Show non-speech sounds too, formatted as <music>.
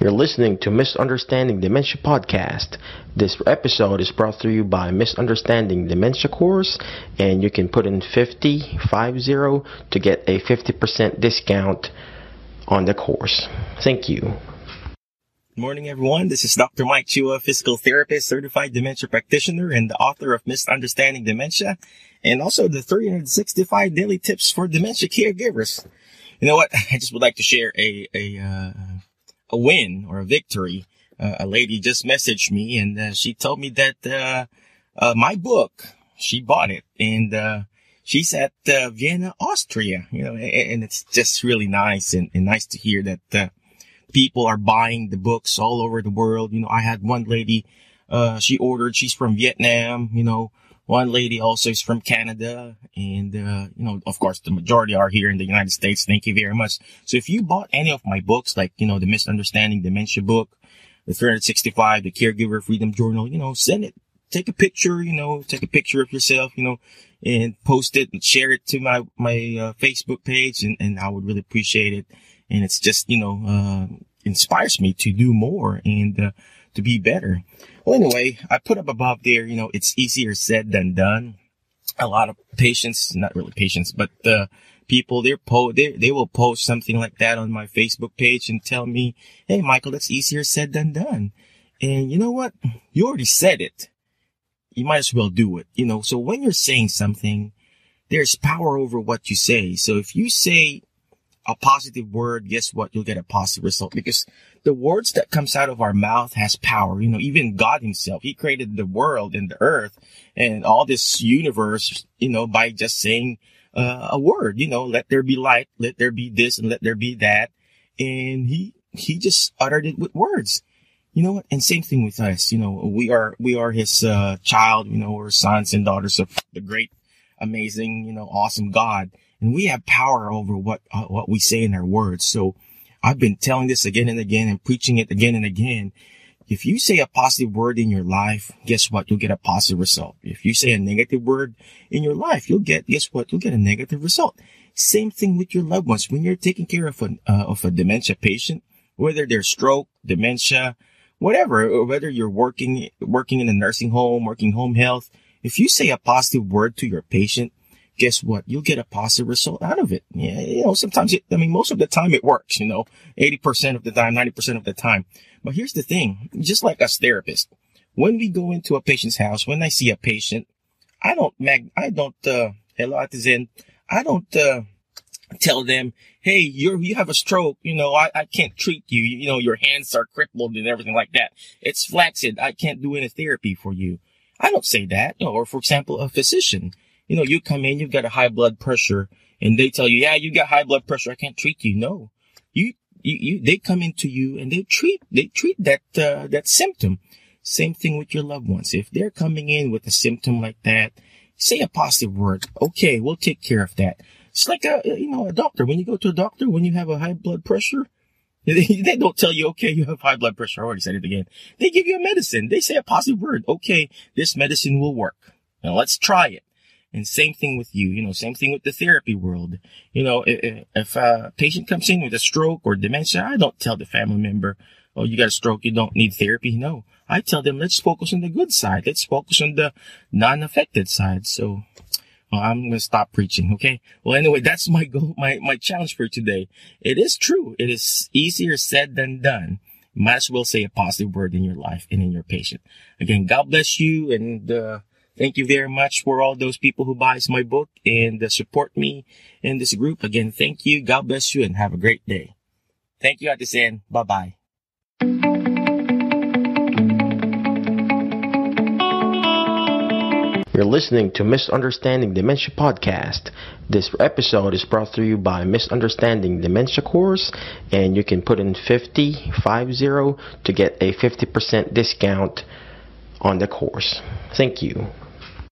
You're listening to Misunderstanding Dementia Podcast. This episode is brought to you by Misunderstanding Dementia Course, and you can put in 50, 50 to get a 50% discount on the course. Thank you. Good morning, everyone. This is Dr. Mike Chua, physical therapist, certified dementia practitioner, and the author of Misunderstanding Dementia, and also the 365 daily tips for dementia caregivers. You know what? <laughs> I just would like to share a, a, uh, a win or a victory. Uh, a lady just messaged me and uh, she told me that uh, uh my book, she bought it and uh, she's at Vienna, Austria. You know, and, and, it's just really nice and, and nice to hear that people are buying the books all over the world. You know, I had one lady, she ordered, she's from Vietnam, you know, one lady also is from Canada. And, uh, you know, of course, the majority are here in the United States. Thank you very much. So if you bought any of my books, like, you know, the Misunderstanding Dementia book, the 365, the Caregiver Freedom Journal, you know, send it. Take a picture, you know, take a picture of yourself, you know, and post it and share it to my, my, uh, Facebook page. And, and I would really appreciate it. And it's just, you know, uh, inspires me to do more and, uh, to be better. Well, anyway, I put up above there, you know, it's easier said than done. A lot of patients, not really patients, but, uh, people, they're po- they, they will post something like that on my Facebook page and tell me, Hey, Michael, that's easier said than done. And you know what? You already said it. You might as well do it, you know, so when you're saying something, there's power over what you say. So if you say a positive word, guess what? You'll get a positive result because the words that comes out of our mouth has power. You know, even God himself, he created the world and the earth and all this universe, you know, by just saying uh, a word, you know, let there be light, let there be this and let there be that. And he, he just uttered it with words. You know what? And same thing with us. You know, we are, we are his, uh, child, you know, we're sons and daughters of the great, amazing, you know, awesome God. And we have power over what, uh, what we say in our words. So, I've been telling this again and again and preaching it again and again. If you say a positive word in your life, guess what? You'll get a positive result. If you say a negative word in your life, you'll get, guess what? You'll get a negative result. Same thing with your loved ones. When you're taking care of a, uh, of a dementia patient, whether they're stroke, dementia, whatever, or whether you're working, working in a nursing home, working home health, if you say a positive word to your patient, guess what? You'll get a positive result out of it. Yeah, you know, sometimes it, I mean, most of the time it works, you know, 80% of the time, 90% of the time. But here's the thing, just like us therapists, when we go into a patient's house, when I see a patient, I don't mag, I don't, uh, hello, artisan, I don't, uh, tell them, Hey, you're, you have a stroke. You know, I, I can't treat you. You know, your hands are crippled and everything like that. It's flaccid. I can't do any therapy for you. I don't say that. Or for example, a physician you know, you come in, you've got a high blood pressure and they tell you, yeah, you got high blood pressure. I can't treat you. No, you, you, you they come into you and they treat, they treat that, uh, that symptom. Same thing with your loved ones. If they're coming in with a symptom like that, say a positive word. Okay, we'll take care of that. It's like a, you know, a doctor. When you go to a doctor, when you have a high blood pressure, <laughs> they don't tell you, okay, you have high blood pressure. I already said it again. They give you a medicine. They say a positive word. Okay, this medicine will work. Now let's try it. And same thing with you, you know, same thing with the therapy world. You know, if, if a patient comes in with a stroke or dementia, I don't tell the family member, oh, you got a stroke, you don't need therapy. No, I tell them, let's focus on the good side. Let's focus on the non-affected side. So well, I'm going to stop preaching. Okay. Well, anyway, <laughs> that's my goal, my, my challenge for today. It is true. It is easier said than done. Might as well say a positive word in your life and in your patient. Again, God bless you and, uh, Thank you very much for all those people who buys my book and support me in this group. Again, thank you. God bless you and have a great day. Thank you, Artisan. Bye bye. You're listening to Misunderstanding Dementia Podcast. This episode is brought to you by Misunderstanding Dementia Course, and you can put in 50, 50 to get a 50% discount on the course. Thank you.